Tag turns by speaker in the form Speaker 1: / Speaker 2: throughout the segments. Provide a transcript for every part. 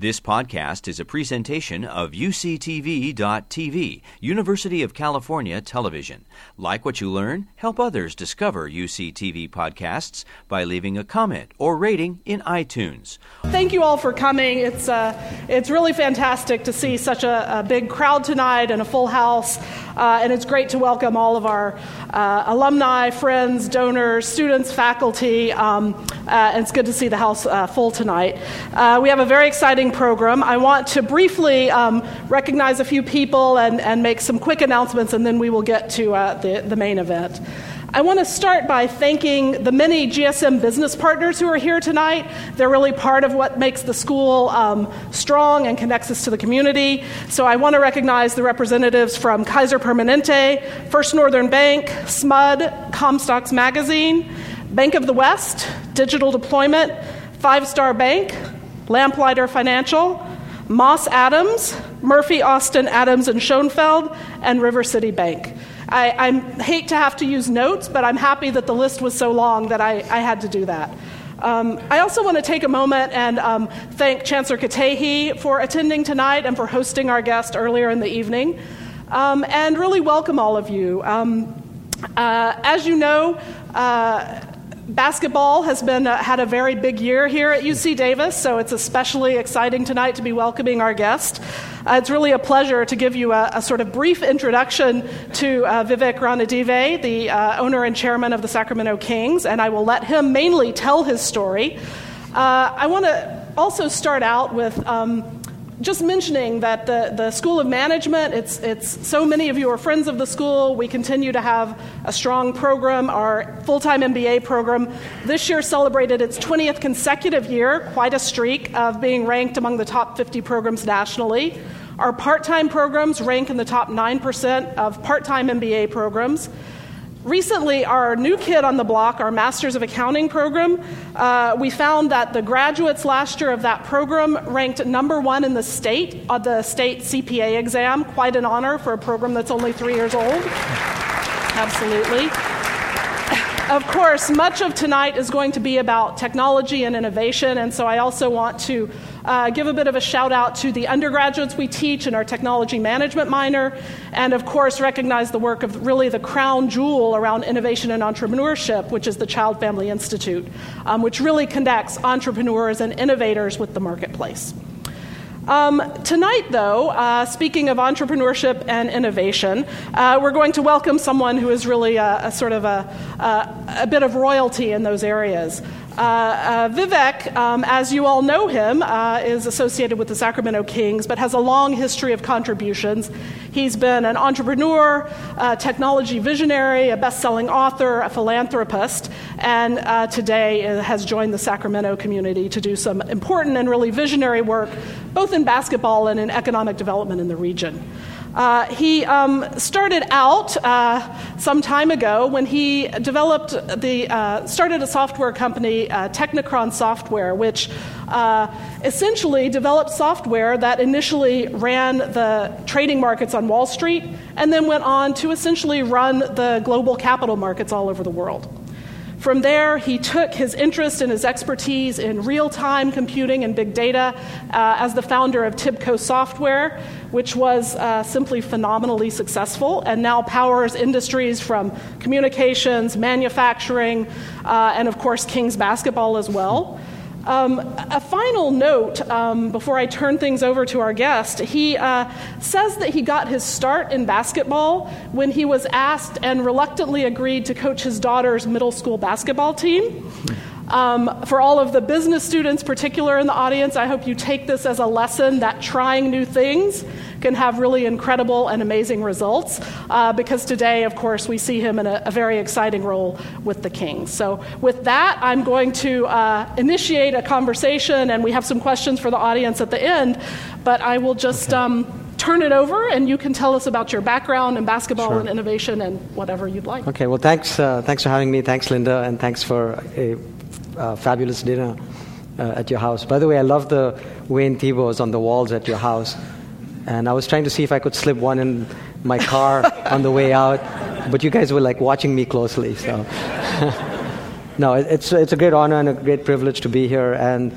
Speaker 1: This podcast is a presentation of UCTV.tv, University of California Television. Like what you learn, help others discover UCTV podcasts by leaving a comment or rating in iTunes.
Speaker 2: Thank you all for coming. It's, uh, it's really fantastic to see such a, a big crowd tonight and a full house. Uh, and it's great to welcome all of our uh, alumni, friends, donors, students, faculty. Um, uh, and it's good to see the house uh, full tonight. Uh, we have a very exciting program. I want to briefly um, recognize a few people and, and make some quick announcements, and then we will get to the, the main event. I want to start by thanking the many GSM business partners who are here tonight. They're really part of what makes the school um, strong and connects us to the community. So I want to recognize the representatives from Kaiser Permanente, First Northern Bank, SMUD, Comstock's Magazine, Bank of the West, Digital Deployment, Five Star Bank, Lamplighter Financial, Moss Adams, Murphy, Austin, Adams, and Schoenfeld, and River City Bank. I, I hate to have to use notes, but I'm happy that the list was so long that I, I had to do that. Um, I also want to take a moment and um, thank Chancellor Katehi for attending tonight and for hosting our guest earlier in the evening, um, and really welcome all of you. Um, uh, as you know, uh, basketball has been uh, had a very big year here at UC Davis, so it's especially exciting tonight to be welcoming our guest. Uh, it's really a pleasure to give you a, a sort of brief introduction to uh, Vivek Ranadive, the uh, owner and chairman of the Sacramento Kings, and I will let him mainly tell his story. Uh, I want to also start out with. Um, just mentioning that the, the School of Management, it's, it's so many of you are friends of the school. We continue to have a strong program. Our full time MBA program this year celebrated its 20th consecutive year, quite a streak of being ranked among the top 50 programs nationally. Our part time programs rank in the top 9% of part time MBA programs. Recently, our new kid on the block, our Masters of Accounting program, uh, we found that the graduates last year of that program ranked number one in the state on the state CPA exam. Quite an honor for a program that's only three years old. Absolutely. Of course, much of tonight is going to be about technology and innovation, and so I also want to uh, give a bit of a shout out to the undergraduates we teach in our technology management minor, and of course, recognize the work of really the crown jewel around innovation and entrepreneurship, which is the Child Family Institute, um, which really connects entrepreneurs and innovators with the marketplace. Um, tonight, though, uh, speaking of entrepreneurship and innovation, uh, we're going to welcome someone who is really a, a sort of a, a, a, bit of royalty in those areas. Uh, uh, Vivek, um, as you all know him, uh, is associated with the Sacramento Kings, but has a long history of contributions. He's been an entrepreneur, a technology visionary, a best selling author, a philanthropist, and uh, today has joined the Sacramento community to do some important and really visionary work, both in basketball and in economic development in the region. Uh, he um, started out uh, some time ago when he developed the uh, started a software company, uh, Teknekron Software, which uh, essentially developed software that initially ran the trading markets on Wall Street and then went on to essentially run the global capital markets all over the world. From there, he took his interest and his expertise in real time computing and big data uh, as the founder of Tibco Software, which was uh, simply phenomenally successful and now powers industries from communications, manufacturing, uh, and of course, Kings basketball as well. Um, a final note um, before I turn things over to our guest. He uh, says that he got his start in basketball when he was asked and reluctantly agreed to coach his daughter's middle school basketball team. Um, for all of the business students, particular in the audience, I hope you take this as a lesson that trying new things can have really incredible and amazing results. Uh, because today, of course, we see him in a, a, very exciting role with the Kings. So, with that, I'm going to uh, initiate a conversation, and we have some questions for the audience at the end. But I will just. Okay. Um, turn it over and you can tell us about your background in basketball sure. and innovation and whatever you'd like.
Speaker 3: Okay, well, thanks, uh, thanks for having me. Thanks, Linda, and thanks for a uh, fabulous dinner uh, at your house. By the way, I love the Wayne Thiebaud's on the walls at your house. And I was trying to see if I could slip one in my car on the way out, but you guys were like watching me closely. So, no, it's, it's a great honor and a great privilege to be here. And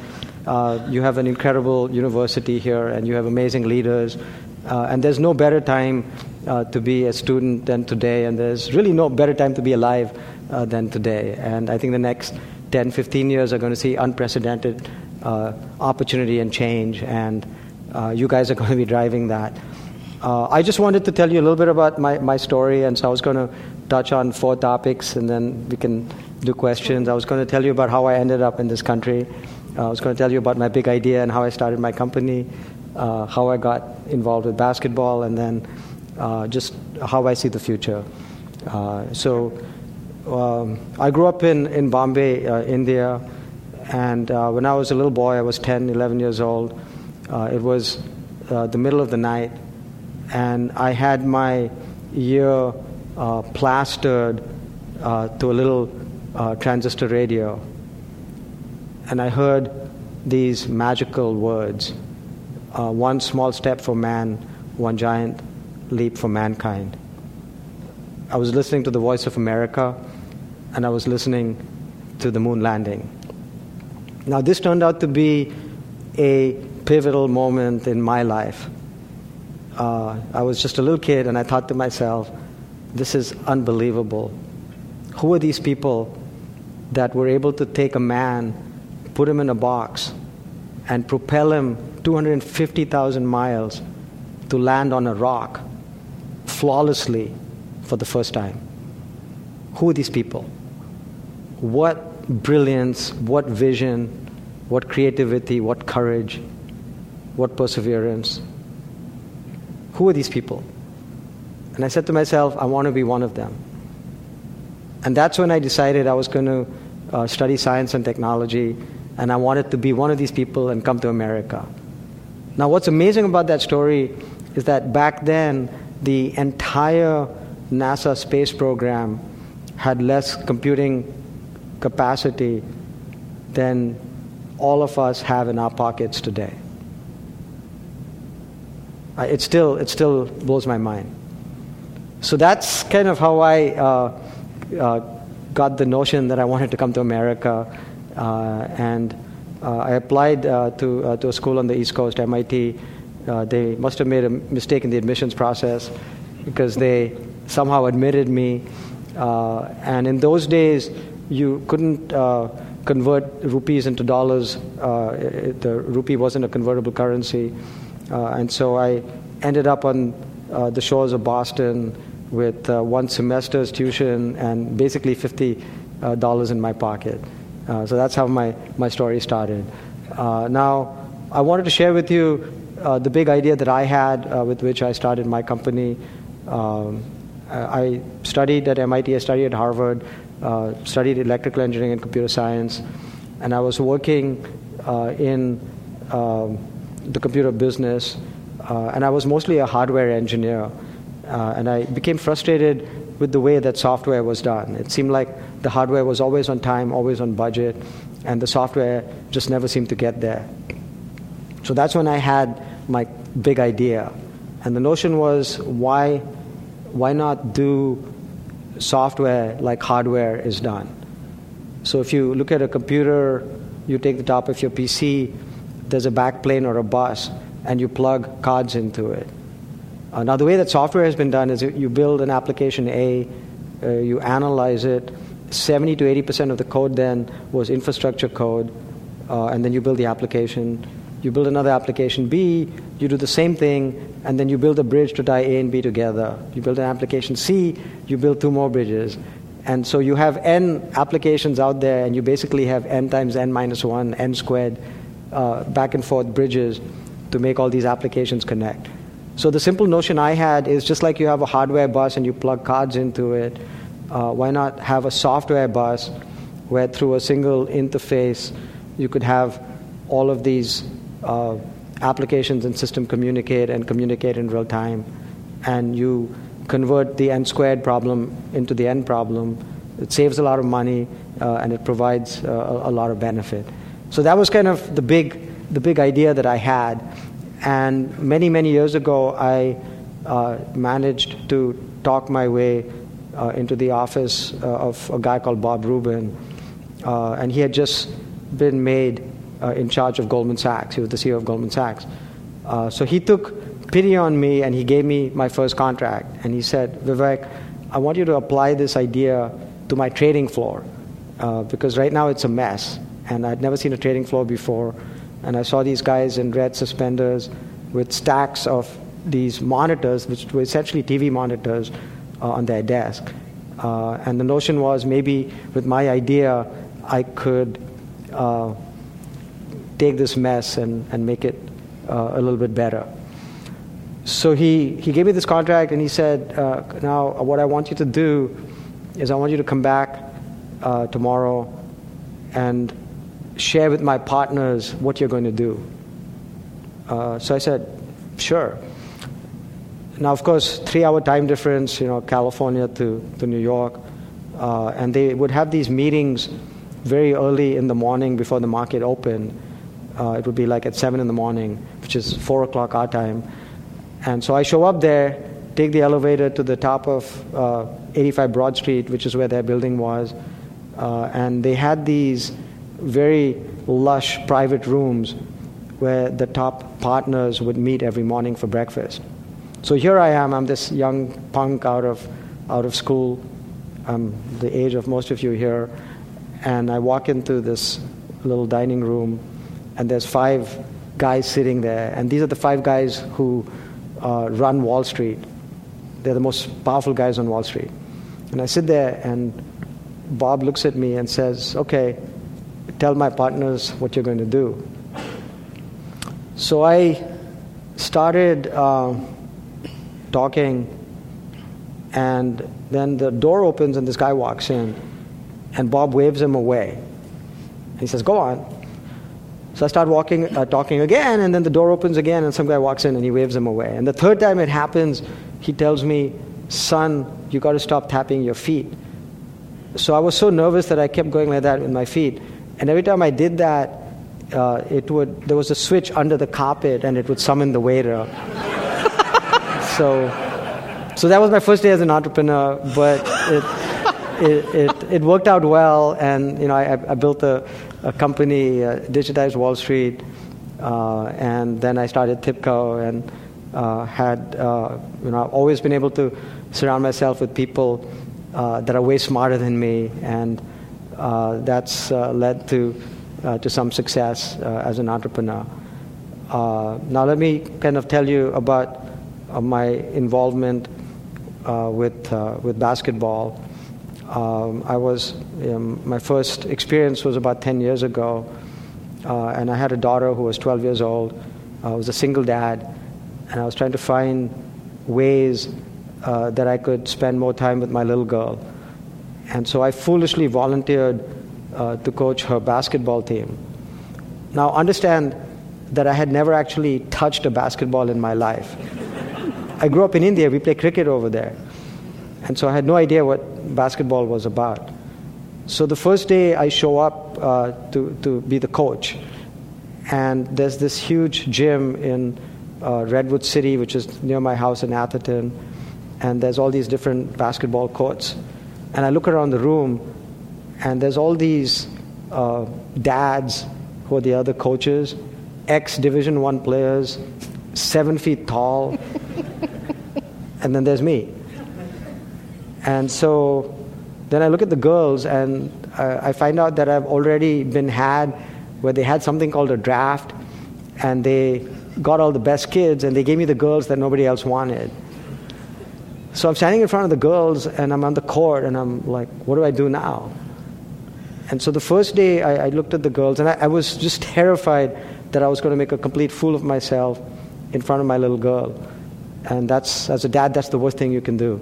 Speaker 3: Uh, you have an incredible university here, and you have amazing leaders. Uh, and there's no better time uh, to be a student than today, and there's really no better time to be alive uh, than today. And I think the next 10, 15 years are going to see unprecedented uh, opportunity and change, and uh, you guys are going to be driving that. Uh, I just wanted to tell you a little bit about my, my story, and so I was going to touch on four topics, and then we can do questions. I was going to tell you about how I ended up in this country. I was going to tell you about my big idea and how I started my company, uh, how I got involved with basketball, and then uh, just how I see the future. Uh, so, um, I grew up in, in Bombay, uh, India, and uh, when I was a little boy, I was 10, 11 years old. it was the middle of the night and I had my ear uh, plastered uh, to a little uh, transistor radio. And I heard these magical words uh, one small step for man, one giant leap for mankind. I was listening to the voice of America, and I was listening to the moon landing. Now, this turned out to be a pivotal moment in my life uh, I was just a little kid and I thought to myself, this is unbelievable. Who are these people that were able to take a man, put him in a box, and propel him 250,000 miles to land on a rock flawlessly for the first time? Who are these people? What brilliance, what vision, what creativity, what courage, what perseverance. Who are these people? And I said to myself, I want to be one of them. And that's when I decided I was going to uh, study science and technology, and I wanted to be one of these people and come to America. Now, what's amazing about that story is that back then, the entire NASA space program had less computing capacity than all of us have in our pockets today it still it still blows my mind. So that's kind of how I uh, uh, got the notion that I wanted to come to America, uh, and uh, I applied uh, to uh, to a school on the East Coast, MIT. they must have made a mistake in the admissions process because they somehow admitted me. and in those days, you couldn't convert rupees into dollars. It, the rupee wasn't a convertible currency. Uh, and so I ended up on uh, the shores of Boston with uh, one semester's tuition and basically $50 in my pocket. so that's how my, my story started. now, I wanted to share with you uh, the big idea that I had uh, with which I started my company. Um, I studied at MIT, I studied at Harvard, uh, studied electrical engineering and computer science, and I was working in um, the computer business, uh, and I was mostly a hardware engineer. Uh, and I became frustrated with the way that software was done. It seemed like the hardware was always on time, always on budget, and the software just never seemed to get there. So that's when I had my big idea. And the notion was why, why not do software like hardware is done? So if you look at a computer, you take the top of your PC, there's a backplane or a bus, and you plug cards into it. Uh, now, the way that software has been done is you build an application A, uh, you analyze it. 70 to 80 percent of the code then was infrastructure code, uh, and then you build the application. You build another application B, you do the same thing, and then you build a bridge to tie A and B together. You build an application C, you build two more bridges. And so you have n applications out there, and you basically have n times n minus 1, n squared uh, back and forth bridges to make all these applications connect. So the simple notion I had is just like you have a hardware bus and you plug cards into it, uh, why not have a software bus where through a single interface you could have all of these uh, applications and system communicate and communicate in real time, and you convert the n squared problem into the n problem. It saves a lot of money uh, and it provides uh, a, lot of benefit. So that was kind of the big, the big idea that I had. And many, many years ago, I uh, managed to talk my way uh, into the office uh, of a guy called Bob Rubin. Uh, and he had just been made uh, in charge of Goldman Sachs. He was the CEO of Goldman Sachs. Uh, so he took pity on me and he gave me my first contract. And he said, Vivek, I want you to apply this idea to my trading floor uh, because right now it's a mess. And I'd never seen a trading floor before. And I saw these guys in red suspenders with stacks of these monitors, which were essentially TV monitors, uh, on their desk. Uh, and the notion was maybe with my idea, I could uh, take this mess and, and make it uh, a little bit better. So he, he gave me this contract and he said, uh, Now, what I want you to do is I want you to come back uh, tomorrow and share with my partners what you're going to do. Uh, so I said, Sure. Now, of course, three hour time difference, you know, California to, to New York. Uh, and they would have these meetings very early in the morning before the market opened. Uh, it would be like at 7 in the morning, which is 4 o'clock our time. And so I show up there, take the elevator to the top of uh, 85 Broad Street, which is where their building was. Uh, and they had these very lush private rooms where the top partners would meet every morning for breakfast. So here I am, I'm this young punk out of, out of school. I'm the age of most of you here. And I walk into this little dining room, and there's five guys sitting there. And these are the five guys who uh, run Wall Street. They're the most powerful guys on Wall Street. And I sit there, and Bob looks at me and says, Okay, tell my partners what you're going to do. So I started uh, talking, and then the door opens, and this guy walks in, and Bob waves him away. He says, Go on. So I start walking, uh, talking again, and then the door opens again, and some guy walks in and he waves him away. And the third time it happens, he tells me, Son, you got to stop tapping your feet. So I was so nervous that I kept going like that with my feet. And every time I did that, uh, it would there was a switch under the carpet, and it would summon the waiter. so, so that was my first day as an entrepreneur, but it, it, it, it worked out well, and you know I, I built a, a company, uh, digitized Wall Street, uh, and then I started TIBCO, and uh, had uh, you know I've always been able to surround myself with people uh, that are way smarter than me, and uh, that's led to to some success as an entrepreneur. now let me kind of tell you about my involvement with with basketball. Um, I was, um, my first experience was about 10 years ago, uh, and I had a daughter who was 12 years old. I was a single dad, and I was trying to find ways uh, that I could spend more time with my little girl. And so I foolishly volunteered uh, to coach her basketball team. Now, understand that I had never actually touched a basketball in my life. I grew up in India, we play cricket over there. And so I had no idea what basketball was about. So the first day I show up uh, to, to be the coach, and there's this huge gym in uh, Redwood City, which is near my house in Atherton, and there's all these different basketball courts. And I look around the room, and there's all these uh, dads who are the other coaches, ex Division One players, seven feet tall, and then there's me. And so then I look at the girls and uh, I find out that I've already been had where they had something called a draft and they got all the best kids and they gave me the girls that nobody else wanted. So I'm standing in front of the girls and I'm on the court and I'm like, what do I do now? And so the first day I, I looked at the girls and I, I was just terrified that I was going to make a complete fool of myself in front of my little girl. And that's, as a dad, that's the worst thing you can do.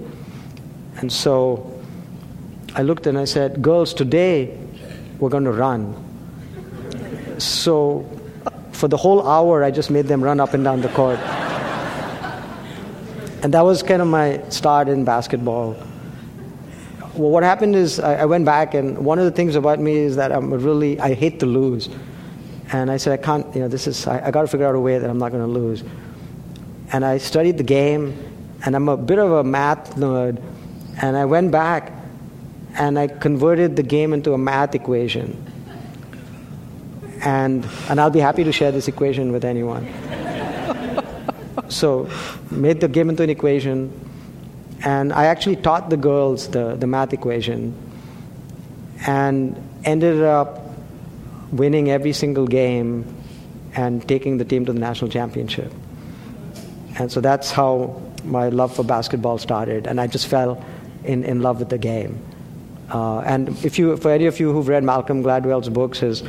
Speaker 3: And so I looked and I said, Girls, today we're going to run. So for the whole hour, I just made them run up and down the court. and that was kind of my start in basketball. Well, what happened is I, I went back, and one of the things about me is that I'm really, I hate to lose. And I said, I can't, you know, this is, I, I got to figure out a way that I'm not going to lose. And I studied the game, and I'm a bit of a math nerd. And I went back and I converted the game into a math equation. and, and I'll be happy to share this equation with anyone. so, made the game into an equation, and I actually taught the girls the, the math equation, and ended up winning every single game and taking the team to the national championship. And so that's how my love for basketball started, and I just fell in, in love with the game. Uh, and if you, for any of you who've read Malcolm Gladwell's books, his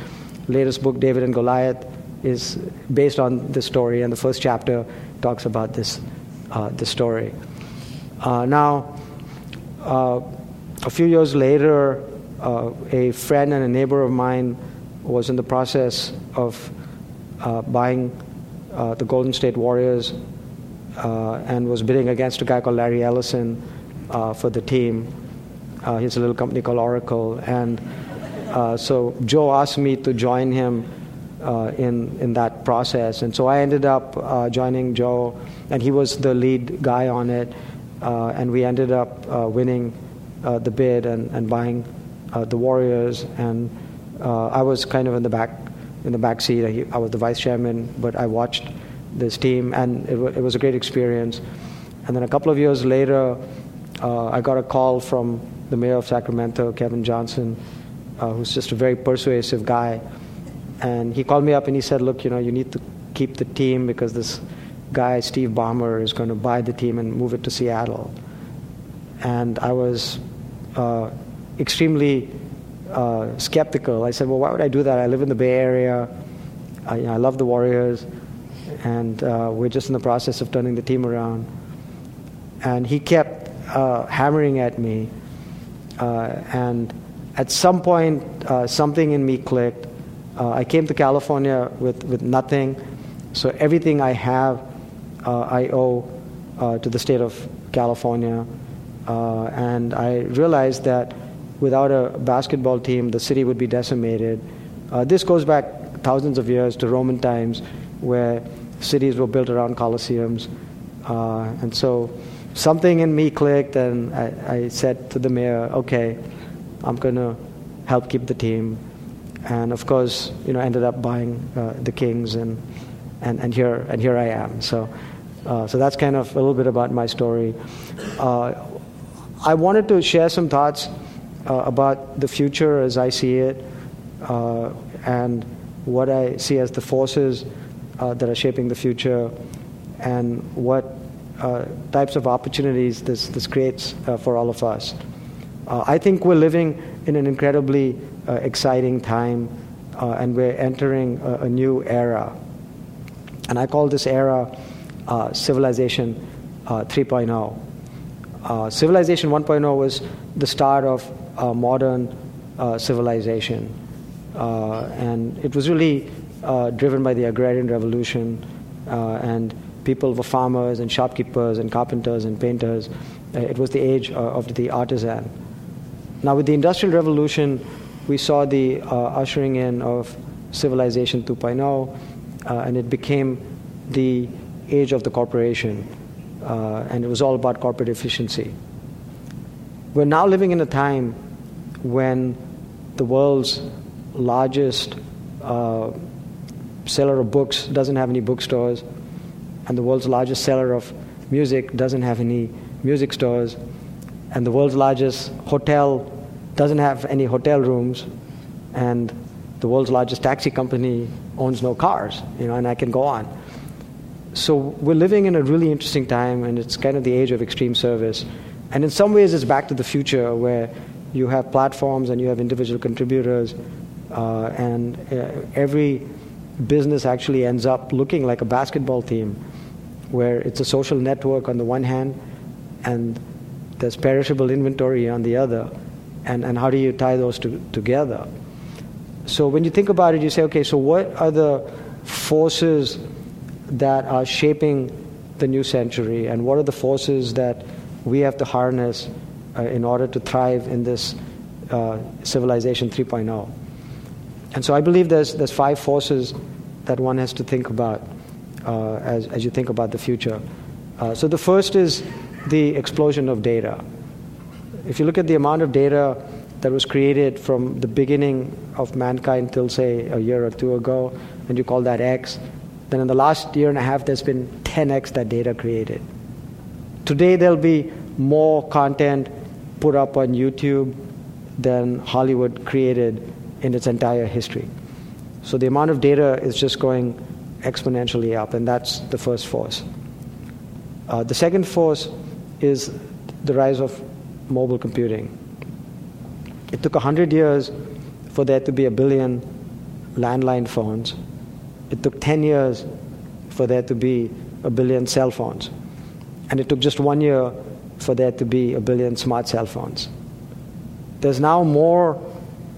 Speaker 3: latest book, David and Goliath, is based on this story, and the first chapter talks about this, uh, this story. Uh, now, uh, a few years later, uh, a friend and a neighbor of mine was in the process of uh, buying the Golden State Warriors and was bidding against a guy called Larry Ellison for the team. Uh, he has a little company called Oracle. And uh, so Joe asked me to join him uh, in, in that process. And so I ended up uh, joining Joe, and he was the lead guy on it. Uh, and we ended up uh, winning the bid and, and buying the Warriors. And I was kind of in the back in the back seat. I, I, was the vice chairman, but I watched this team, and it, w- it was a great experience. And then a couple of years later, I got a call from the mayor of Sacramento, Kevin Johnson, uh, who's just a very persuasive guy. And he called me up and he said, Look, you know, you need to keep the team because this guy, Steve Ballmer, is going to buy the team and move it to Seattle. And I was uh, extremely uh, skeptical. I said, Well, why would I do that? I live in the Bay Area. I, you know, I love the Warriors. And uh, we're just in the process of turning the team around. And he kept uh, hammering at me uh, and at some point, uh, something in me clicked. Uh, I came to California with, with nothing, so everything I have, I owe to the state of California. and I realized that without a basketball team, the city would be decimated. Uh, this goes back thousands of years to Roman times, where cities were built around coliseums. Uh, and so something in me clicked, and I, I said to the mayor, okay, I'm going to help keep the team. And of course, you know, ended up buying uh, the Kings, and, and, and, here, and here I am. So, uh, so that's kind of a little bit about my story. Uh, I wanted to share some thoughts uh, about the future as I see it, uh, and what I see as the forces uh, that are shaping the future, and what Uh, types of opportunities this, this creates uh, for all of us. Uh, I think we're living in an incredibly uh, exciting time, uh, and we're entering a, a, new era. And I call this era uh, Civilization uh, 3.0. civilization 1.0 was the start of modern civilization. and it was really driven by the agrarian revolution and people were farmers and shopkeepers and carpenters and painters. Uh, it was the age uh, of the artisan. Now, with the Industrial Revolution, we saw the uh, ushering in of Civilization 2.0, uh, and it became the age of the corporation, and it was all about corporate efficiency. We're now living in a time when the world's largest uh, seller of books doesn't have any bookstores and the world's largest seller of music doesn't have any music stores, and the world's largest hotel doesn't have any hotel rooms, and the world's largest taxi company owns no cars, you know, and I can go on. So we're living in a really interesting time, and it's kind of the age of extreme service. And in some ways, it's back to the future where you have platforms and you have individual contributors, uh, and uh, every business actually ends up looking like a basketball team where it's a social network on the one hand and there's perishable inventory on the other. And, and how do you tie those two together? So when you think about it, you say, okay, so what are the forces that are shaping the new century, and what are the forces that we have to harness uh, in order to thrive in this uh, civilization 3.0? And so I believe there's, there's five forces that one has to think about uh, as, as you think about the future. Uh, so the first is the explosion of data. If you look at the amount of data that was created from the beginning of mankind till, say, a year or two ago, and you call that X, then in the last year and a half, there's been 10x that data created. Today, there'll be more content put up on YouTube than Hollywood created in its entire history. So the amount of data is just going exponentially up, and that's the first force. Uh, the second force is the rise of mobile computing. It took 100 years for there to be a billion landline phones. It took 10 years for there to be a billion cell phones. And it took just one year for there to be a billion smart cell phones. There's now more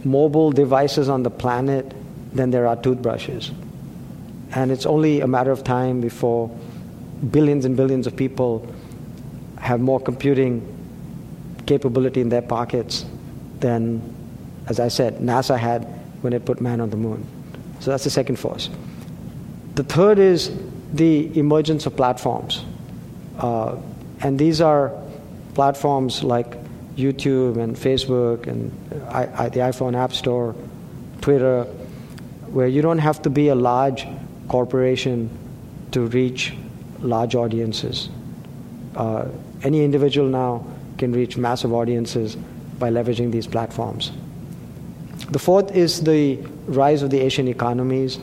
Speaker 3: mobile devices on the planet than there are toothbrushes. And it's only a matter of time before billions and billions of people have more computing capability in their pockets than, as I said, NASA had when it put man on the moon. So that's the second force. The third is the emergence of platforms. Uh, and these are platforms like YouTube and Facebook and I, I, the iPhone App Store, Twitter, where you don't have to be a large corporation to reach large audiences. Uh, any individual now can reach massive audiences by leveraging these platforms. The fourth is the rise of the Asian economies.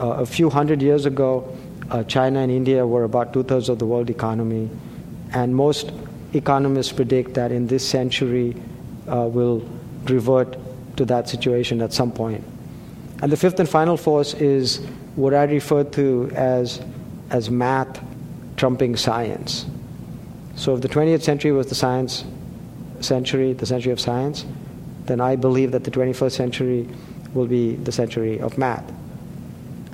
Speaker 3: Uh, a few hundred years ago, uh, China and India were about two thirds of the world economy, and most economists predict that in this century uh, will revert to that situation at some point. And the fifth and final force is what I refer to as, as math trumping science. So if the 20th century was the science century, the century of science, then I believe that the 21st century will be the century of math.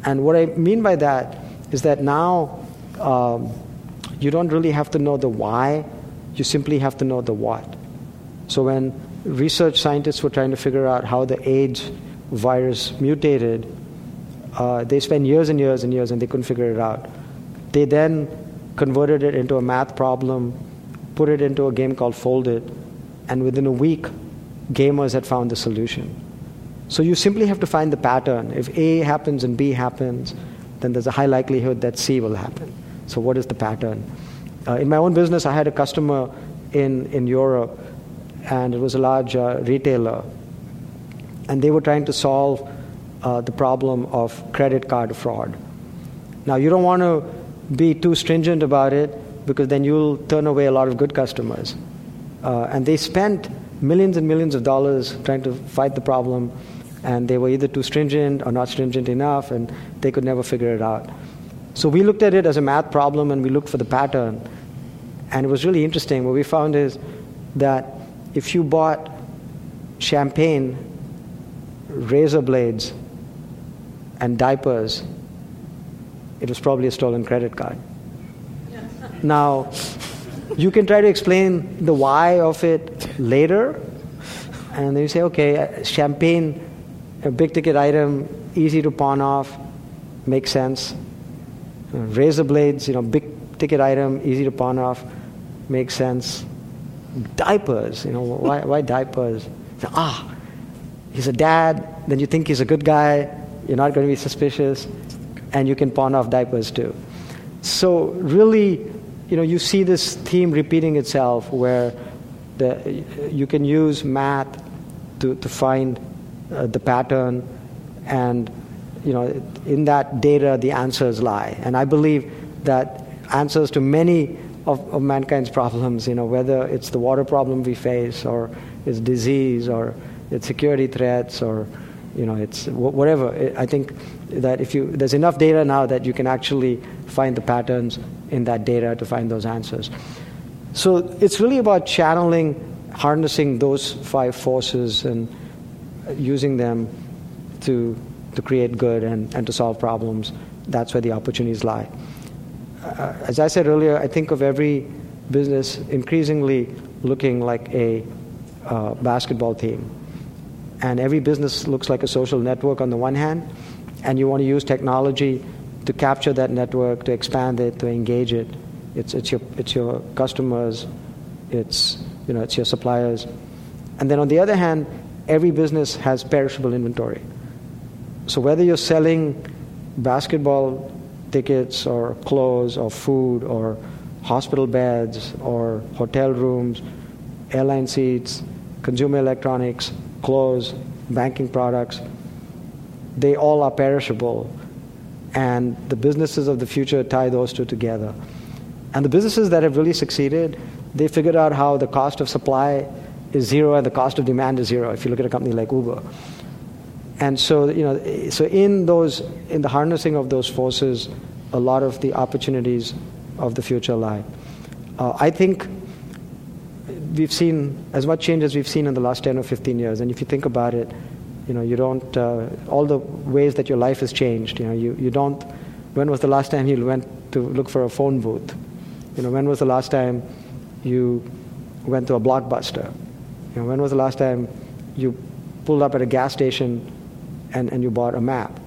Speaker 3: And what I mean by that is that now um, you don't really have to know the why, you simply have to know the what. So when research scientists were trying to figure out how the AIDS virus mutated, uh, they spent years and years and years and they couldn't figure it out. They then converted it into a math problem, put it into a game called Foldit, and within a week, gamers had found the solution. So you simply have to find the pattern. If A happens and B happens, then there's a high likelihood that C will happen. So, what is the pattern? Uh, in my own business, I had a customer in, in Europe, and it was a large uh, retailer. And they were trying to solve uh, the problem of credit card fraud. Now, you don't want to be too stringent about it because then you'll turn away a lot of good customers. Uh, and they spent millions and millions of dollars trying to fight the problem, and they were either too stringent or not stringent enough, and they could never figure it out. So we looked at it as a math problem and we looked for the pattern. And it was really interesting. What we found is that if you bought champagne, razor blades, and diapers, it was probably a stolen credit card. Now, you can try to explain the why of it later, and then you say, okay, champagne, a big ticket item, easy to pawn off, makes sense. Razor blades, you know, big ticket item, easy to pawn off, makes sense. Diapers, you know, why, why diapers? Ah, he's a dad, then you think he's a good guy, you're not going to be suspicious, and you can pawn off diapers too. So, really, you know, you see this theme repeating itself where the, you can use math to, to find uh, the pattern and you know, in that data, the answers lie. And I believe that answers to many of, of, mankind's problems, you know, whether it's the water problem we face, or it's disease, or it's security threats, or you know, it's whatever. I think that if you there's enough data now that you can actually find the patterns in that data to find those answers. So it's really about channeling, harnessing those five forces and using them to to create good and, and to solve problems. That's where the opportunities lie. Uh, as I said earlier, I think of every business increasingly looking like a uh, basketball team. And every business looks like a social network on the one hand, and you want to use technology to capture that network, to expand it, to engage it. It's, it's, your, it's your customers, it's, you know, it's your suppliers. And then on the other hand, every business has perishable inventory. So whether you're selling basketball tickets or clothes or food or hospital beds or hotel rooms, airline seats, consumer electronics, clothes, banking products, they all are perishable. And the businesses of the future tie those two together. And the businesses that have really succeeded, they figured out how the cost of supply is zero and the cost of demand is zero if you look at a company like Uber. And so, you know, so in those, in the harnessing of those forces, a lot of the opportunities of the future lie. Uh, I think we've seen as much change as we've seen in the last 10 or 15 years. And if you think about it, you know, you don't, uh, all the ways that your life has changed, you know, you, you don't, when was the last time you went to look for a phone booth? You know, when was the last time you went to a blockbuster? You know, when was the last time you pulled up at a gas station and, and you bought a map?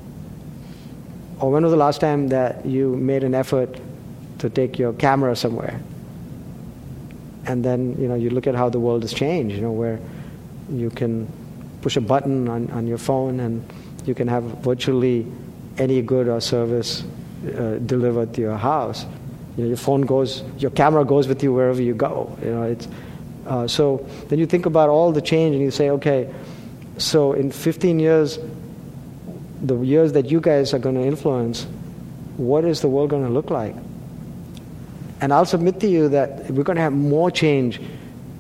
Speaker 3: Or when was the last time that you made an effort to take your camera somewhere? And then, you know, you look at how the world has changed, you know, where you can push a button on, on your phone and you can have virtually any good or service uh, delivered to your house. You know, your phone goes, your camera goes with you wherever you go. You know, it's, uh, so then you think about all the change and you say, okay, so in 15 years, the years that you guys are going to influence, what is the world going to look like? And I'll submit to you that we're going to have more change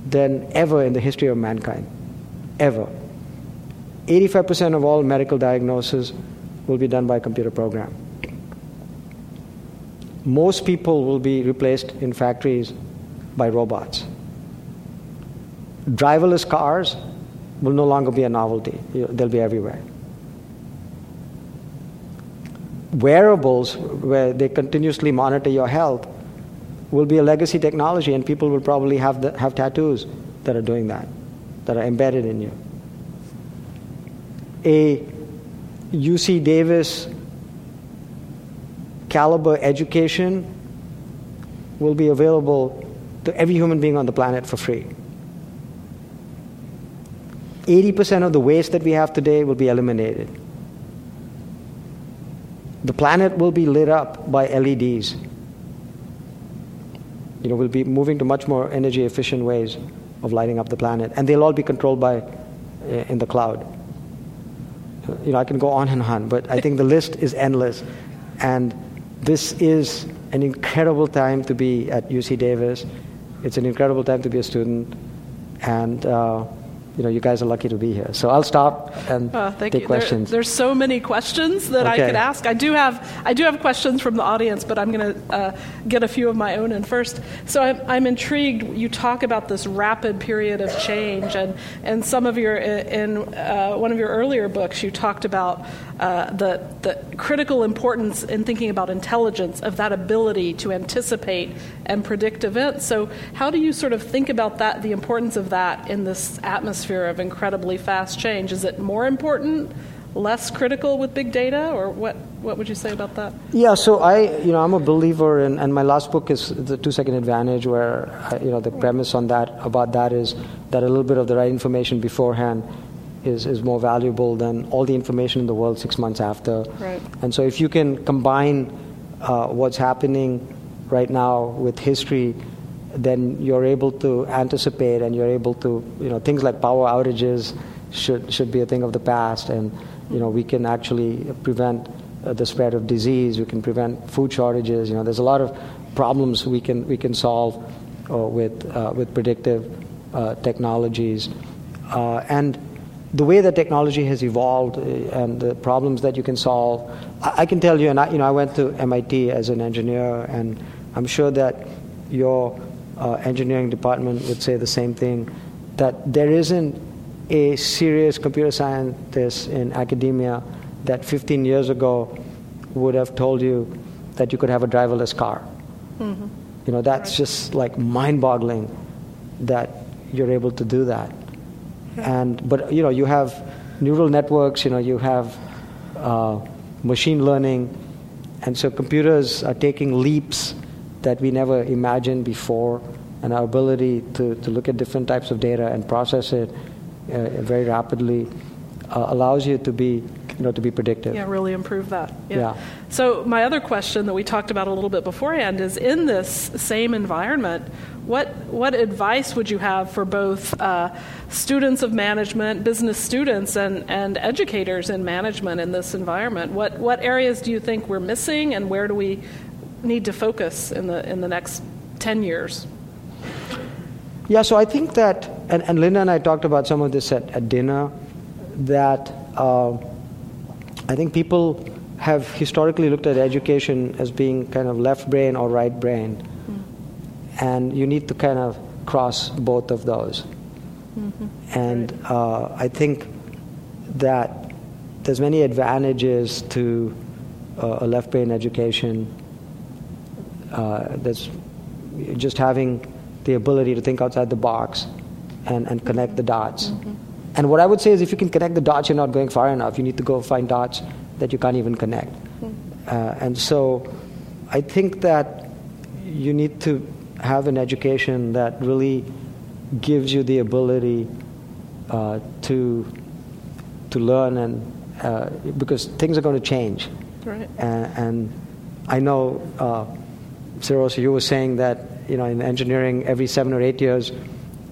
Speaker 3: than ever in the history of mankind. Ever. 85% of all medical diagnoses will be done by computer program. Most people will be replaced in factories by robots. Driverless cars will no longer be a novelty, they'll be everywhere. Wearables, where they continuously monitor your health, will be a legacy technology, and people will probably have, the, have tattoos that are doing that, that are embedded in you. A UC Davis caliber education will be available to every human being on the planet for free. 80% of the waste that we have today will be eliminated. The planet will be lit up by LEDs. You know, we'll be moving to much more energy efficient ways of lighting up the planet, and they'll all be controlled by uh, in the cloud. You know, I can go on and on, but I think the list is endless. And this is an incredible time to be at UC Davis. It's an incredible time to be a student. And uh, you know, you guys are lucky to be here. So I'll stop and uh, take you. questions.
Speaker 2: There, there's so many questions that okay. I could ask. I do have I do have questions from the audience, but I'm going to uh, get a few of my own in first. So I'm, I'm intrigued. You talk about this rapid period of change, and and some of your in uh, one of your earlier books, you talked about uh, the the critical importance in thinking about intelligence of that ability to anticipate and predict events. So how do you sort of think about that, the importance of that in this atmosphere? of incredibly fast change. Is it more important, less critical with big data, or what? What would you say about that?
Speaker 3: Yeah, so I, you know, I'm a believer in, and my last book is the Two Second Advantage, where you know the premise on that about that is that a little bit of the right information beforehand is, is more valuable than all the information in the world six months after.
Speaker 2: Right.
Speaker 3: And so if you can combine uh, what's happening right now with history then you're able to anticipate and you're able to, you know, things like power outages should, should be a thing of the past. And, you know, we can actually prevent uh, the spread of disease, we can prevent food shortages. You know, there's a lot of problems we can, we can solve uh, with, uh, with predictive uh, technologies. Uh, and the way that technology has evolved uh, and the problems that you can solve, I, I can tell you, and I, you know, I went to MIT as an engineer, and I'm sure that your uh, engineering department would say the same thing that there isn't a serious computer scientist in academia that 15 years ago would have told you that you could have a driverless car. Mm-hmm. You know, that's right. just like mind boggling that you're able to do that. And, but, you know, you have neural networks, you know, you have uh, machine learning, and so computers are taking leaps that we never imagined before, and our ability to, to look at different types of data and process it uh, very rapidly uh, allows you to be you know to be predictive.
Speaker 2: Yeah, really improve that. Yeah.
Speaker 3: Yeah.
Speaker 2: So my other question that we talked about a little bit beforehand is in this same environment, what what advice would you have for both uh, students of management, business students, and and educators in management in this environment? What what areas do you think we're missing, and where do we need to focus in the in the next ten years?
Speaker 3: Yeah, so I think that, and, and Linda and I talked about some of this at, at dinner, that uh, I think people have historically looked at education as being kind of left brain or right brain. Mm-hmm. And you need to kind of cross both of those. Mm-hmm. And uh, I think that there's many advantages to uh, a left brain education. Uh, there's just having the ability to think outside the box and, and connect the dots. Mm-hmm. And what I would say is if you can connect the dots, you're not going far enough. You need to go find dots that you can't even connect. Mm-hmm. Uh, and so I think that you need to have an education that really gives you the ability uh, to, to learn and uh, because things are going to change.
Speaker 2: Right.
Speaker 3: And, and I know, uh, Cyril, so you were saying that you know, in engineering, every seven or eight years,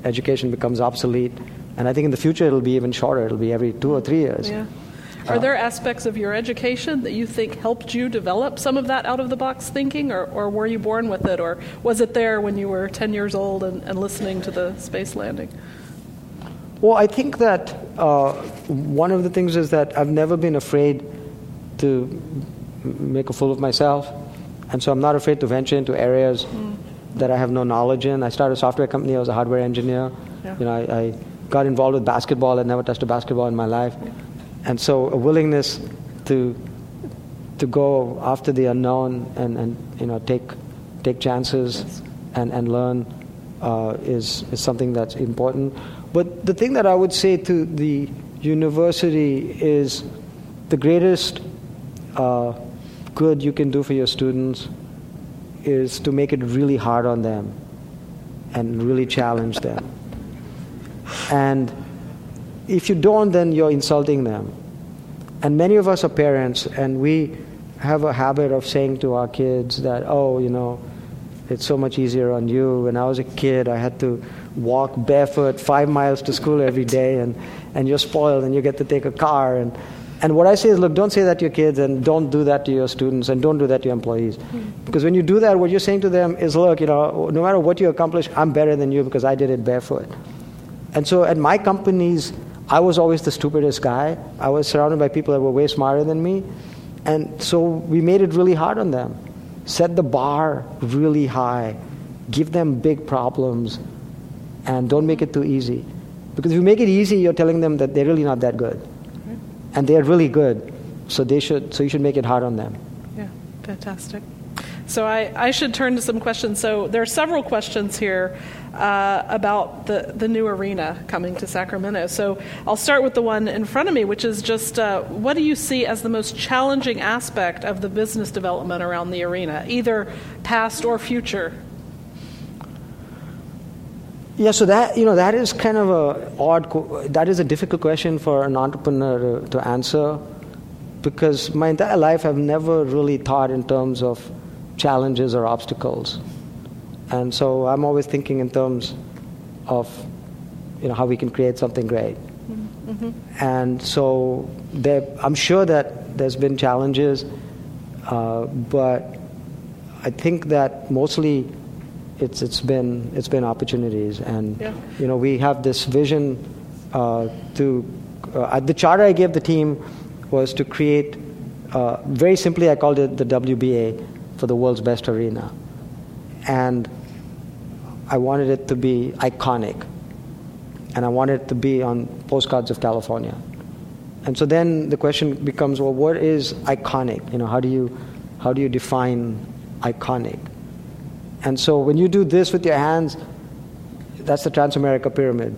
Speaker 3: education becomes obsolete. And I think in the future it'll be even shorter. It'll be every two or three years.
Speaker 2: Yeah. Are there aspects of your education that you think helped you develop some of that out of the box thinking, or, or were you born with it, or was it there when you were 10 years old and, and listening to the space landing?
Speaker 3: Well, I think that uh, one of the things is that I've never been afraid to make a fool of myself. And so I'm not afraid to venture into areas mm that I have no knowledge in. I started a software company. I was a hardware engineer. Yeah. You know, I, I, got involved with basketball. I'd never touched a basketball in my life, and so a willingness to to go after the unknown and, and you know take take chances and and learn uh, is is something that's important. But the thing that I would say to the university is the greatest uh, good you can do for your students is to make it really hard on them and really challenge them. And if you don't, then you're insulting them. And many of us are parents, and we have a habit of saying to our kids that, oh, you know, it's so much easier on you. When I was a kid, I had to walk barefoot five miles to school every day, and, and you're spoiled, and you get to take a car. And, and what I say is, look, don't say that to your kids and don't do that to your students and don't do that to your employees. Mm-hmm. Because when you do that, what you're saying to them is, look, you know, no matter what you accomplish, I'm better than you because I did it barefoot. And so at my companies, I was always the stupidest guy. I was surrounded by people that were way smarter than me. And so we made it really hard on them. Set the bar really high. Give them big problems. And don't make it too easy. Because if you make it easy, you're telling them that they're really not that good and they're really good. So they should. So you should make it hard on them.
Speaker 2: Yeah, fantastic. So I, I should turn to some questions. So there are several questions here uh, about the, the new arena coming to Sacramento. So I'll start with the one in front of me, which is just uh, what do you see as the most challenging aspect of the business development around the arena, either past or future?
Speaker 3: Yeah, so that you know that is kind of a odd. That is a difficult question for an entrepreneur to, to answer, because my entire life I've never really thought in terms of challenges or obstacles, and so I'm always thinking in terms of you know how we can create something great. Mm-hmm. And so there, I'm sure that there's been challenges, uh, but I think that mostly it's it's been it's been opportunities, and yeah. you know we have this vision uh, to uh, the charter I gave the team was to create uh, very simply I called it the WBA for the world's best arena, and I wanted it to be iconic, and I wanted it to be on postcards of California. And so then the question becomes, well, what is iconic? You know, how do you how do you define iconic? And so when you do this with your hands, that's the Transamerica Pyramid.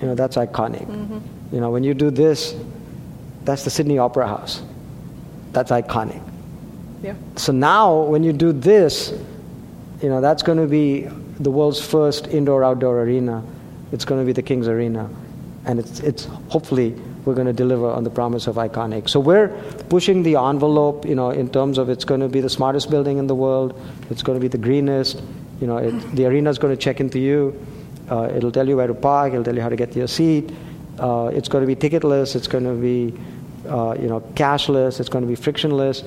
Speaker 3: You know, that's iconic. Mm-hmm. You know, when you do this, that's the Sydney Opera House. That's iconic.
Speaker 2: Yeah.
Speaker 3: So now when you do this, you know, that's going to be the world's first indoor outdoor arena. It's going to be the King's Arena. and it's, it's hopefully we're going to deliver on the promise of iconic. So we're pushing the envelope, you know, in terms of it's going to be the smartest building in the world, it's going to be the greenest, you know, it, the arena is going to check into you, uh, it'll tell you where to park, it'll tell you how to get to your seat, uh, it's going to be ticketless, it's going to be, uh, you know, cashless, it's going to be frictionless,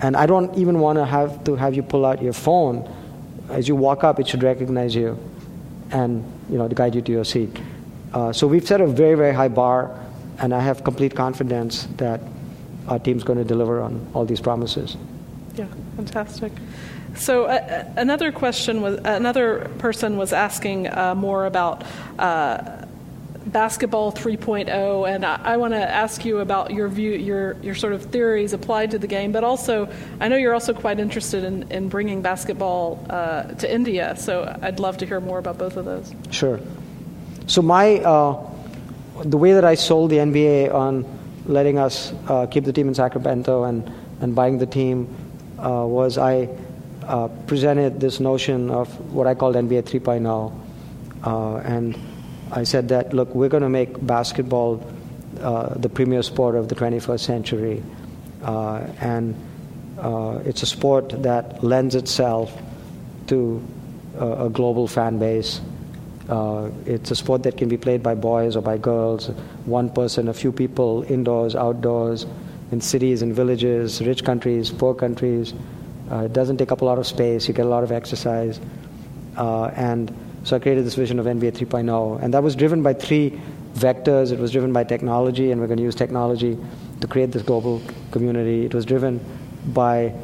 Speaker 3: and I don't even want to have to have you pull out your phone. As you walk up, it should recognize you, and you know, guide you to your seat. Uh, so we've set a very, very high bar, and I have complete confidence that our team's going to deliver on all these promises.
Speaker 2: Yeah, fantastic. So uh, another question was another person was asking uh, more about uh, basketball 3.0, and I, I want to ask you about your view, your your sort of theories applied to the game, but also I know you're also quite interested in, in bringing basketball uh, to India. So I'd love to hear more about both of those.
Speaker 3: Sure. So my uh, the way that I sold the NBA on letting us uh, keep the team in Sacramento and and buying the team uh, was I uh, presented this notion of what I called NBA 3.0, uh, and I said that look, we're going to make basketball uh, the premier sport of the 21st century, and it's a sport that lends itself to a global fan base. Uh, it's a sport that can be played by boys or by girls, one person, a few people, indoors, outdoors, in cities and villages, rich countries, poor countries. Uh, it doesn't take up a lot of space. You get a lot of exercise. Uh, and so I created this vision of NBA 3.0. And that was driven by three vectors. It was driven by technology, and we're going to use technology to create this global community. It was driven by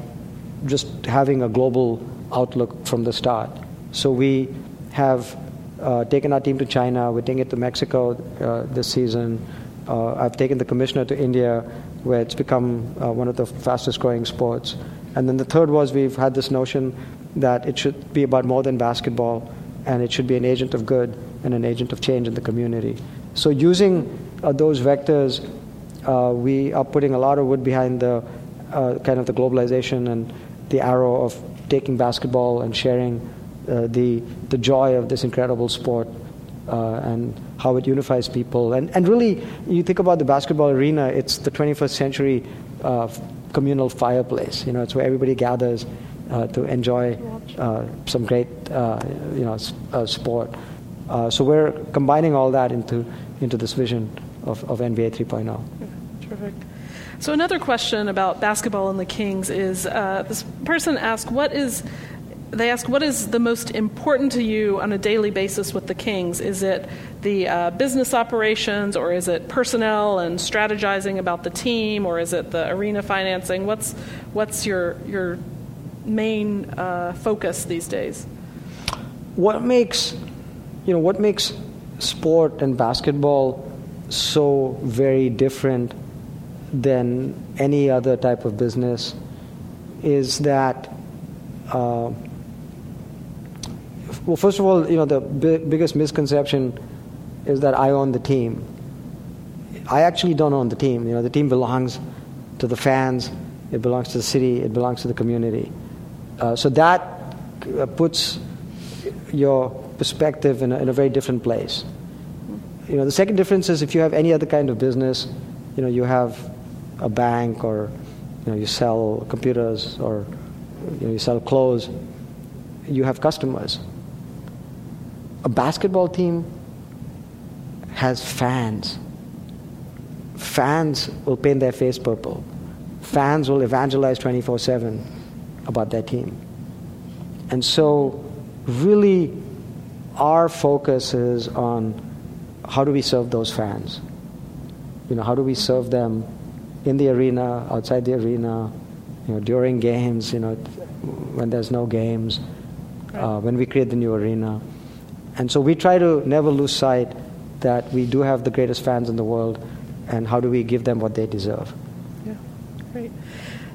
Speaker 3: just having a global outlook from the start. So we have uh, taken our team to China. We're taking it to Mexico uh, this season. Uh, I've taken the commissioner to India, where it's become uh, one of the fastest growing sports. And then the third was we've had this notion that it should be about more than basketball, and it should be an agent of good and an agent of change in the community. So, using uh, those vectors, uh, we are putting a lot of wood behind the kind of the globalization and the arrow of taking basketball and sharing uh, the, the joy of this incredible sport uh, and how it unifies people. And, and really, you think about the basketball arena, it's the 21st century uh, communal fireplace. You know, it's where everybody gathers uh, Uh, to enjoy uh, some great, uh, you know, uh, sport. so we're combining all that into, into this vision of, of NBA 3.0.
Speaker 2: Terrific. So another question about basketball and the Kings is this person asked, what is they ask, what is the most important to you on a daily basis with the Kings? Is it the uh, business operations, or is it personnel and strategizing about the team, or is it the arena financing? What's, what's your, your main uh, focus these days?
Speaker 3: What makes, you know, what makes sport and basketball so very different than any other type of business is that uh, well, first of all, you know, the biggest misconception is that I own the team. I actually don't own the team. You know, the team belongs to the fans, it belongs to the city, it belongs to the community. Uh, so that uh, puts your perspective in a, in a very different place. You know, the second difference is if you have any other kind of business, you know, you have a bank or you know, you sell computers or you, know, you sell clothes, you have customers a basketball team has fans. Fans will paint their face purple. Fans will evangelize 24 7 about their team. And so, really, our focus is on how do we serve those fans? You know, how do we serve them in the arena, outside the arena, you know, during games, you know, when there's no games, uh, when we create the new arena. And so we try to never lose sight that we do have the greatest fans in the world, and how do we give them what they deserve?
Speaker 2: Yeah, great.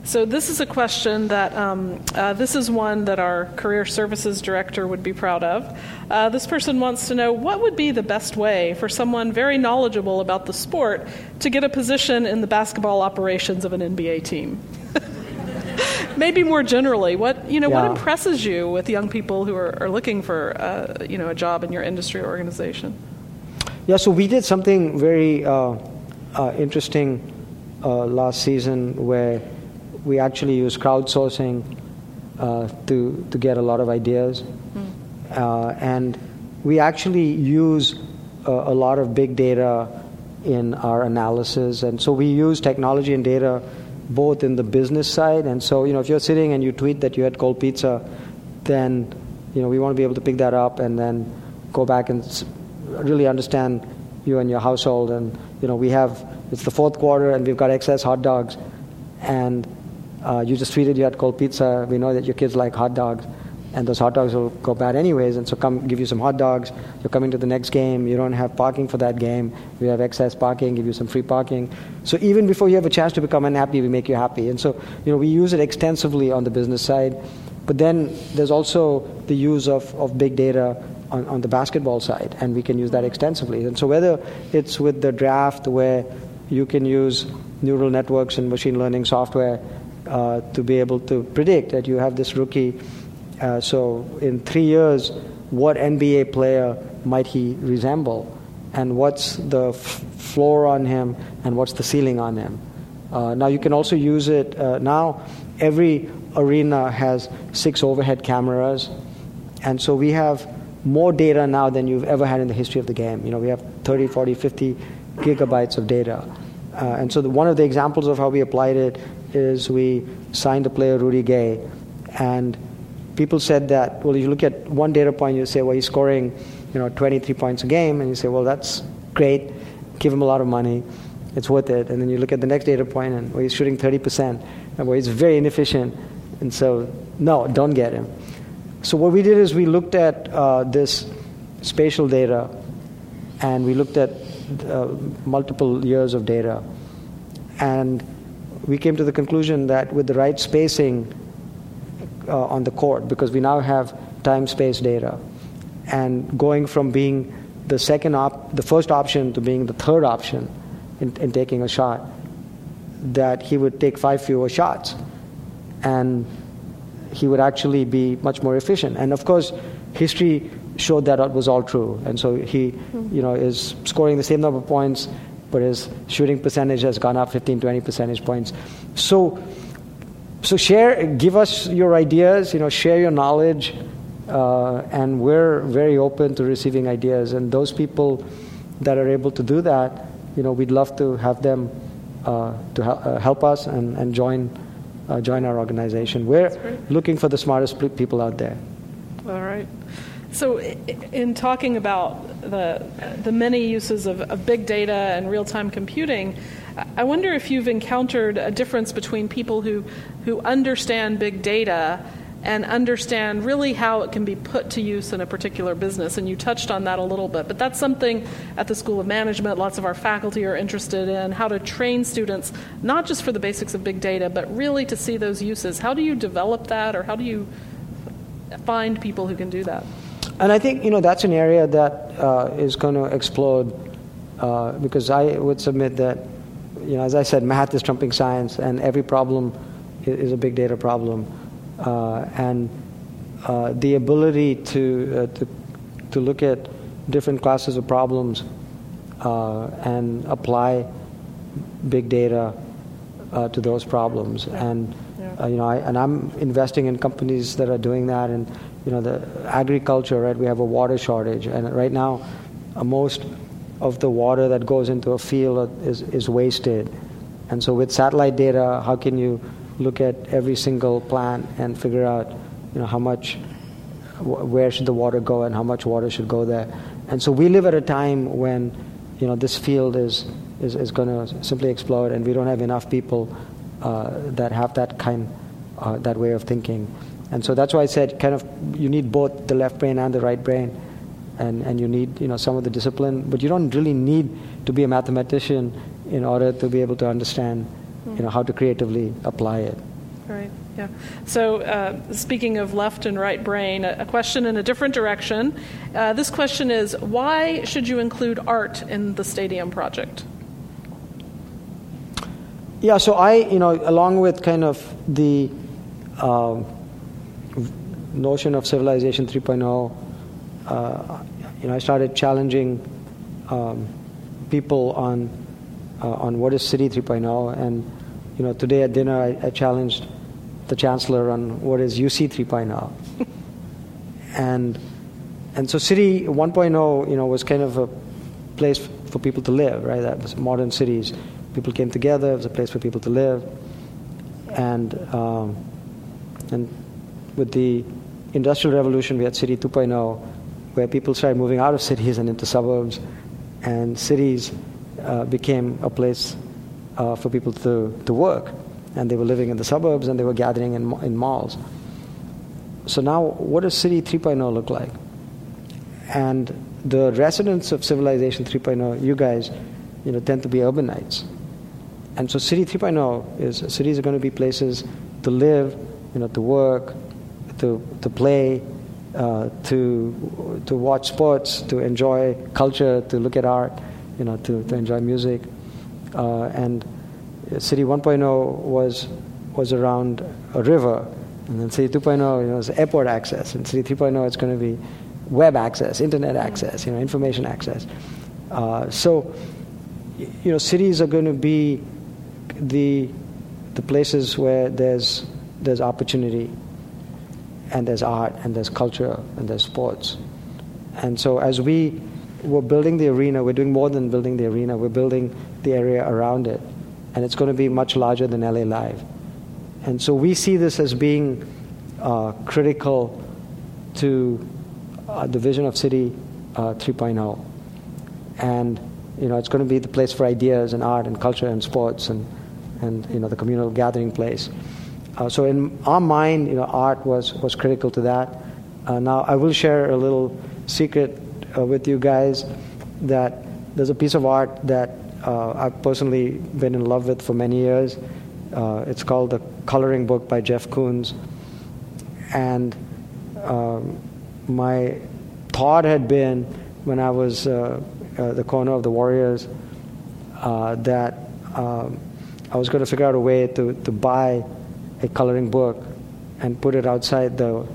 Speaker 2: So this is a question that um, uh, this is one that our career services director would be proud of. Uh, this person wants to know what would be the best way for someone very knowledgeable about the sport to get a position in the basketball operations of an NBA team. maybe more generally, what you know, yeah. what impresses you with young people who are, are looking for uh, you know a job in your industry or organization?
Speaker 3: Yeah, so we did something very uh, uh, interesting uh, last season where we actually use crowdsourcing uh, to, to get a lot of ideas. Mm. and we actually use a lot of big data in our analysis. And so we use technology and data both in the business side. And so, you know, if you're sitting and you tweet that you had cold pizza, then, you know, we want to be able to pick that up and then go back and really understand you and your household. And, you know, we have, it's the fourth quarter and we've got excess hot dogs. And uh, you just tweeted you had cold pizza. We know that your kids like hot dogs and those hot dogs will go bad anyways. And so come give you some hot dogs. You're coming to the next game. You don't have parking for that game. We have excess parking. Give you some free parking. So even before you have a chance to become unhappy, we make you happy. And so you know we use it extensively on the business side. But then there's also the use of, of big data on, on the basketball side, and we can use that extensively. And so whether it's with the draft where you can use neural networks and machine learning software uh, to be able to predict that you have this rookie uh, so in three years, what NBA player might he resemble? And what's the f- floor on him and what's the ceiling on him? Uh, now you can also use it. Uh, now every arena has six overhead cameras, and so we have more data now than you've ever had in the history of the game. You know, we have 30, 40, 50 gigabytes of data. Uh, and so the, one of the examples of how we applied it is we signed a player, Rudy Gay, and people said that, well, you look at one data point, you say, well, he's scoring, you know, 23 points a game, and you say, well, that's great, give him a lot of money, it's worth it. And then you look at the next data point, and well, he's shooting 30%, and well, he's very inefficient, and so, no, don't get him. So what we did is we looked at uh, this spatial data, and we looked at uh, multiple years of data, and we came to the conclusion that with the right spacing, uh, on the court because we now have time space data. And going from being the second op- the first option to being the third option in, in taking a shot, that he would take five fewer shots. And he would actually be much more efficient. And of course, history showed that it was all true. And so he, you know, is scoring the same number of points, but his shooting percentage has gone up 15, 20 percentage points. So so share, give us your ideas, you know, share your knowledge, uh, and we're very open to receiving ideas. And those people that are able to do that, you know, we'd love to have them uh, to hel- uh, help us and, and join, uh, join our organization. We're looking for the smartest people out there.
Speaker 2: All right. So, in talking about the, the many uses of, of big data and real time computing, I wonder if you've encountered a difference between people who, who understand big data and understand really how it can be put to use in a particular business. And you touched on that a little bit, but that's something at the School of Management, lots of our faculty are interested in how to train students, not just for the basics of big data, but really to see those uses. How do you develop that, or how do you find people who can do that?
Speaker 3: And I think you know that's an area that uh, is going to explode uh, because I would submit that you know as I said, math is trumping science, and every problem is, a big data problem, uh, and uh, the ability to, uh, to to look at different classes of problems uh, and apply big data to those problems and. Uh, you know, I, and I'm investing in companies that are doing that, and you know, the agriculture, right? We have a water shortage, and right now, uh, most of the water that goes into a field is, is wasted. And so, with satellite data, how can you look at every single plant and figure out, you know, how much, where should the water go, and how much water should go there? And so, we live at a time when, you know, this field is is, is going to simply explode, and we don't have enough people uh, that have that kind, uh, that way of thinking. And so that's why I said kind of you need both the left brain and the right brain. And, and you need you know some of the discipline, but you don't really need to be a mathematician in order to be able to understand you know how to creatively apply it.
Speaker 2: Right. Yeah. So, uh, speaking of left and right brain, a, question in a different direction. Uh, this question is why should you include art in the stadium project?
Speaker 3: Yeah. So I, you know, along with kind of the uh, notion of civilization 3.0, uh, you know, I started challenging um, people on uh, on what is City 3.0, and you know, today at dinner I, I challenged the chancellor on what is UC 3.0, and and so City 1.0, you know, was kind of a place for people to live, right? That was modern cities. People came together. It was a place for people to live, and um, and with the industrial revolution, we had City 2.0, where people started moving out of cities and into suburbs, and cities uh, became a place uh, for people to, to work. And they were living in the suburbs and they were gathering in, in malls. So now, what does City 3.0 look like? And the residents of Civilization 3.0, you guys, you know, tend to be urbanites. And so City 3.0 is cities are going to be places to live, you know, to work, to, to play, uh, to, to watch sports, to enjoy culture, to look at art, you know, to, to enjoy music. Uh, and City 1.0 was, was around a river. And then City 2.0 you know, is airport access. And City 3.0 is going to be web access, internet access, you know, information access. Uh, so, you know, cities are going to be the, the places where there's, there's opportunity and there's art and there's culture and there's sports. And so as we were building the arena, we're doing more than building the arena, we're building the area around it. And it's going to be much larger than LA Live. And so we see this as being uh, critical to uh, the vision of City uh, 3.0. And you know, it's going to be the place for ideas and art and culture and sports and, and you know, the communal gathering place. Uh, so in our mind, you know, art was, was critical to that. Uh, now, I will share a little secret uh, with you guys that there's a piece of art that uh, I've personally been in love with for many years. Uh, it's called The Coloring Book by Jeff Koons. And um, my thought had been when I was uh, the corner of the Warriors that um, I was going to figure out a way to, to buy a coloring book and put it outside the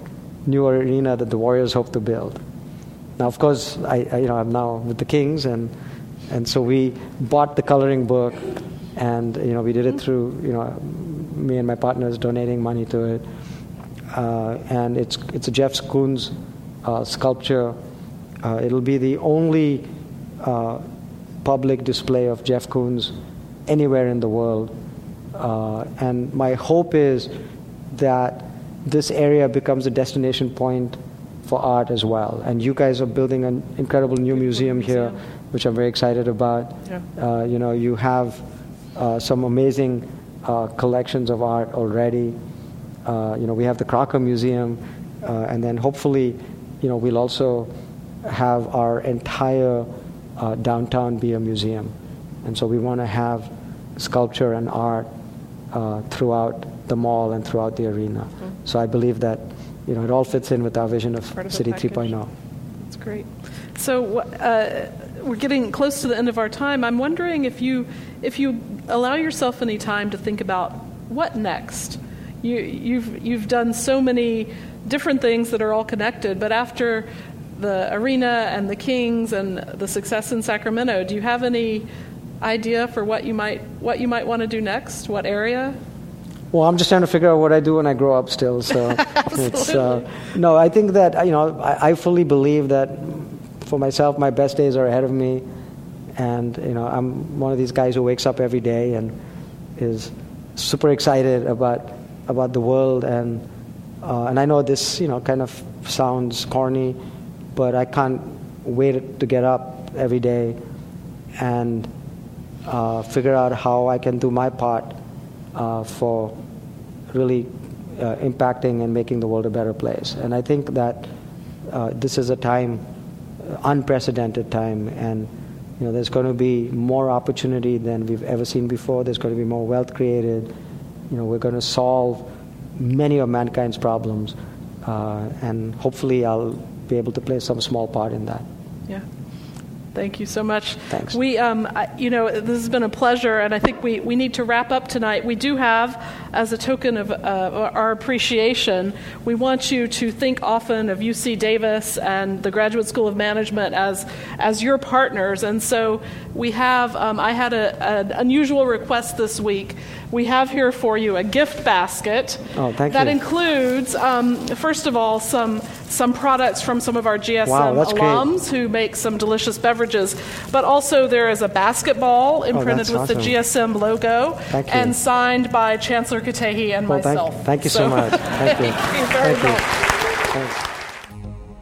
Speaker 3: new arena that the Warriors hope to build. Now, of course, I, I, you know I'm now with the Kings, and and so we bought the coloring book, and you know we did it through you know me and my partners donating money to it, uh, and it's it's a Jeff Koons uh, sculpture. Uh, it'll be the only uh, public display of Jeff Koons anywhere in the world. Uh, and my hope is that this area becomes a destination point for art as well. And you guys are building an incredible new museum here, which I'm very excited about. Yeah. Uh, you know, you have uh, some amazing uh, collections of art already. Uh, you know, we have the Crocker Museum, uh, and then hopefully, you know, we'll also have our entire downtown be a museum. And so we want to have sculpture and art uh, throughout the mall and throughout the arena. Mm-hmm. So I believe that you know it all fits in with our vision of, of City 3.0.
Speaker 2: That's great. So uh, we're getting close to the end of our time. I'm wondering if you if you allow yourself any time to think about what next. You, you've you've done so many different things that are all connected, but after the arena and the Kings and the success in Sacramento, do you have any idea for what you might what you might want to do next? What area?
Speaker 3: Well, I'm just trying to figure out what I do when I grow up. Still, so it's uh, no. I think that you know I, I, fully believe that for myself, my best days are ahead of me, and you know I'm one of these guys who wakes up every day and is super excited about about the world and uh, and I know this you know kind of sounds corny, but I can't wait to get up every day and uh, figure out how I can do my part uh, for really uh, impacting and making the world a better place. And I think that uh, this is a time, unprecedented time, and you know, there's going to be more opportunity than we've ever seen before. There's going to be more wealth created. You know, we're going to solve many of mankind's problems, uh, and hopefully, I'll be able to play some small part in that.
Speaker 2: Yeah. Thank you so much.
Speaker 3: Thanks.
Speaker 2: We, um, I, you know, this has been a pleasure, and I think we, we need to wrap up tonight. We do have, as a token of uh, our appreciation, we want you to think often of UC Davis and the Graduate School of Management as as your partners. And so we have. Um, I had a, an unusual request this week. We have here for you a gift basket
Speaker 3: Oh, thank
Speaker 2: that
Speaker 3: you.
Speaker 2: includes, um, first of all, some some products from some of our GSM
Speaker 3: Wow, that's great.
Speaker 2: alums who make some delicious beverages. But also, there is a basketball imprinted
Speaker 3: Oh,
Speaker 2: with the. GSM logo
Speaker 3: Thank you.
Speaker 2: and signed by Chancellor Katehi and
Speaker 3: Well, thank-
Speaker 2: myself.
Speaker 3: thank you so much. Thank you.
Speaker 2: thank you very
Speaker 3: Thank you.
Speaker 2: much.
Speaker 3: Thanks.